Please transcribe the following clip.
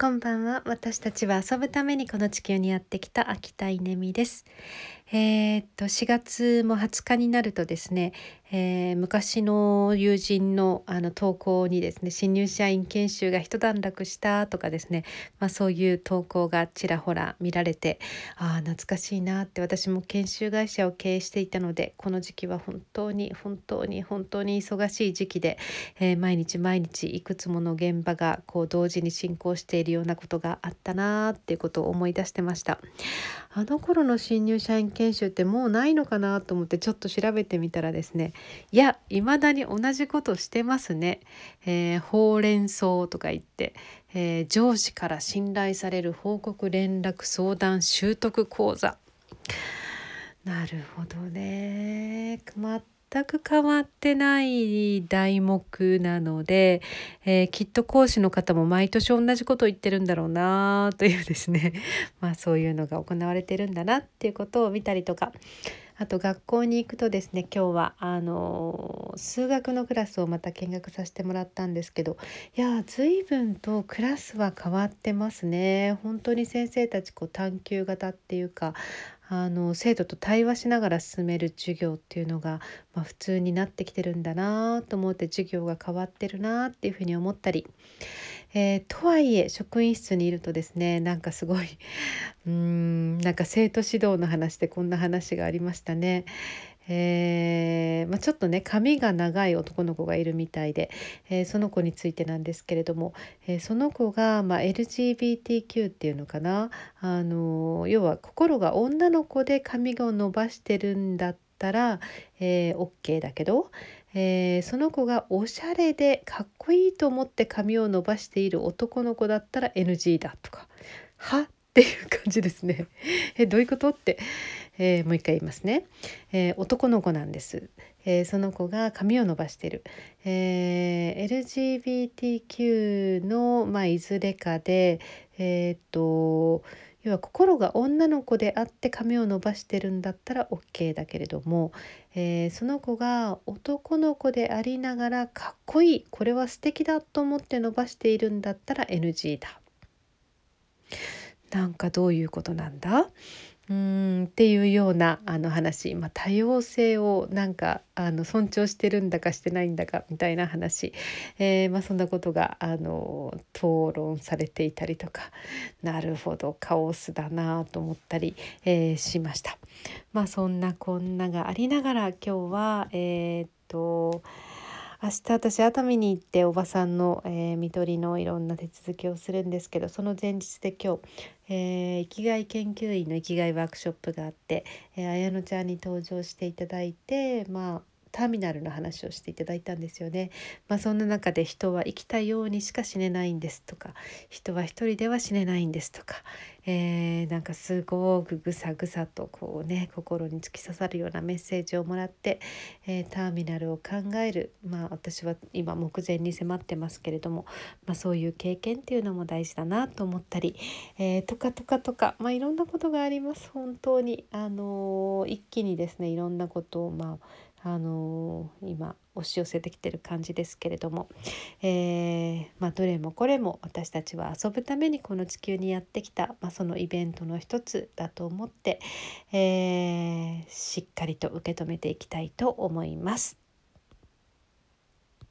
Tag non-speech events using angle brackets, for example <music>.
こんばんは。私たちは遊ぶためにこの地球にやってきた秋田稲美です。えー、っと4月も20日になるとですね、えー、昔の友人のあの投稿にですね新入社員研修が一段落したとかですね、まあ、そういう投稿がちらほら見られてああ懐かしいなって私も研修会社を経営していたのでこの時期は本当に本当に本当に忙しい時期で、えー、毎日毎日いくつもの現場がこう同時に進行しているようなことがあったなーっていうことを思い出してました。あの頃の新入社員研研修ってもうないのかなと思ってちょっと調べてみたらですねいや未だに同じことしてますね。えー、ほうれん草とか言って、えー、上司から信頼される報告連絡相談習得講座。なるほどね。全く変わってない題目なので、えー、きっと講師の方も毎年同じことを言ってるんだろうなというですね。<laughs> まあそういうのが行われてるんだなっていうことを見たりとか。あと学校に行くとですね今日はあの数学のクラスをまた見学させてもらったんですけどいや随分とクラスは変わってますね。本当に先生たちこう探究型っていうかあの生徒と対話しながら進める授業っていうのが、まあ、普通になってきてるんだなと思って授業が変わってるなっていうふうに思ったり、えー、とはいえ職員室にいるとですねなんかすごい <laughs> うんなんか生徒指導の話でこんな話がありましたね。えー、まあ、ちょっとね髪が長い男の子がいるみたいで、えー、その子についてなんですけれども、えー、その子が、まあ、LGBTQ っていうのかなあの要は心が女の子で髪を伸ばしてるんだったら、え OK だけど、えその子がおしゃれでかっこいいと思って髪を伸ばしている男の子だったら NG だとか。は？っていう感じですね。<laughs> えどういうこと？って、えー、もう一回言いますね、えー、男の子なんです、えー、その子が髪を伸ばしてる、え LGBTQ の、まあ、いずれかでえっと要は心が女の子であって髪を伸ばしてるんだったら OK だけれども、えその子が男の子でありながらかっこいいこれは素敵だと思って伸ばしているんだったら NG だ。なんかどういうことなんだ？うんっていうようなあの話、まあ、多様性をなんかあの尊重してるんだかしてないんだかみたいな話、えー、まあ、そんなことがあの討論されていたりとかなるほどカオスだなと思ったり、えー、しました。まあ、そんなこんながありながら今日はえー、っと明日私熱海に行っておばさんの、えー、看取りのいろんな手続きをするんですけどその前日で今日、えー、生きがい研究員の生きがいワークショップがあって、えー、綾乃ちゃんに登場していただいてまあターミナルの話をしていただいたんですよね。まあ、そんな中で人は生きたようにしか死ねないんですとか人は一人では死ねないんですとか、えー、なんかすごくぐさぐさとこうね心に突き刺さるようなメッセージをもらって、えー、ターミナルを考えるまあ私は今目前に迫ってますけれども、まあ、そういう経験っていうのも大事だなと思ったり、えー、とかとかとか、まあ、いろんなことがあります本当に。あの一気にですねいろんなことをまああのー、今押し寄せてきてる感じですけれども、えー、まあ、どれもこれも私たちは遊ぶためにこの地球にやってきた、まあ、そのイベントの一つだと思って、えー、しっかりと受け止めていきたいと思います。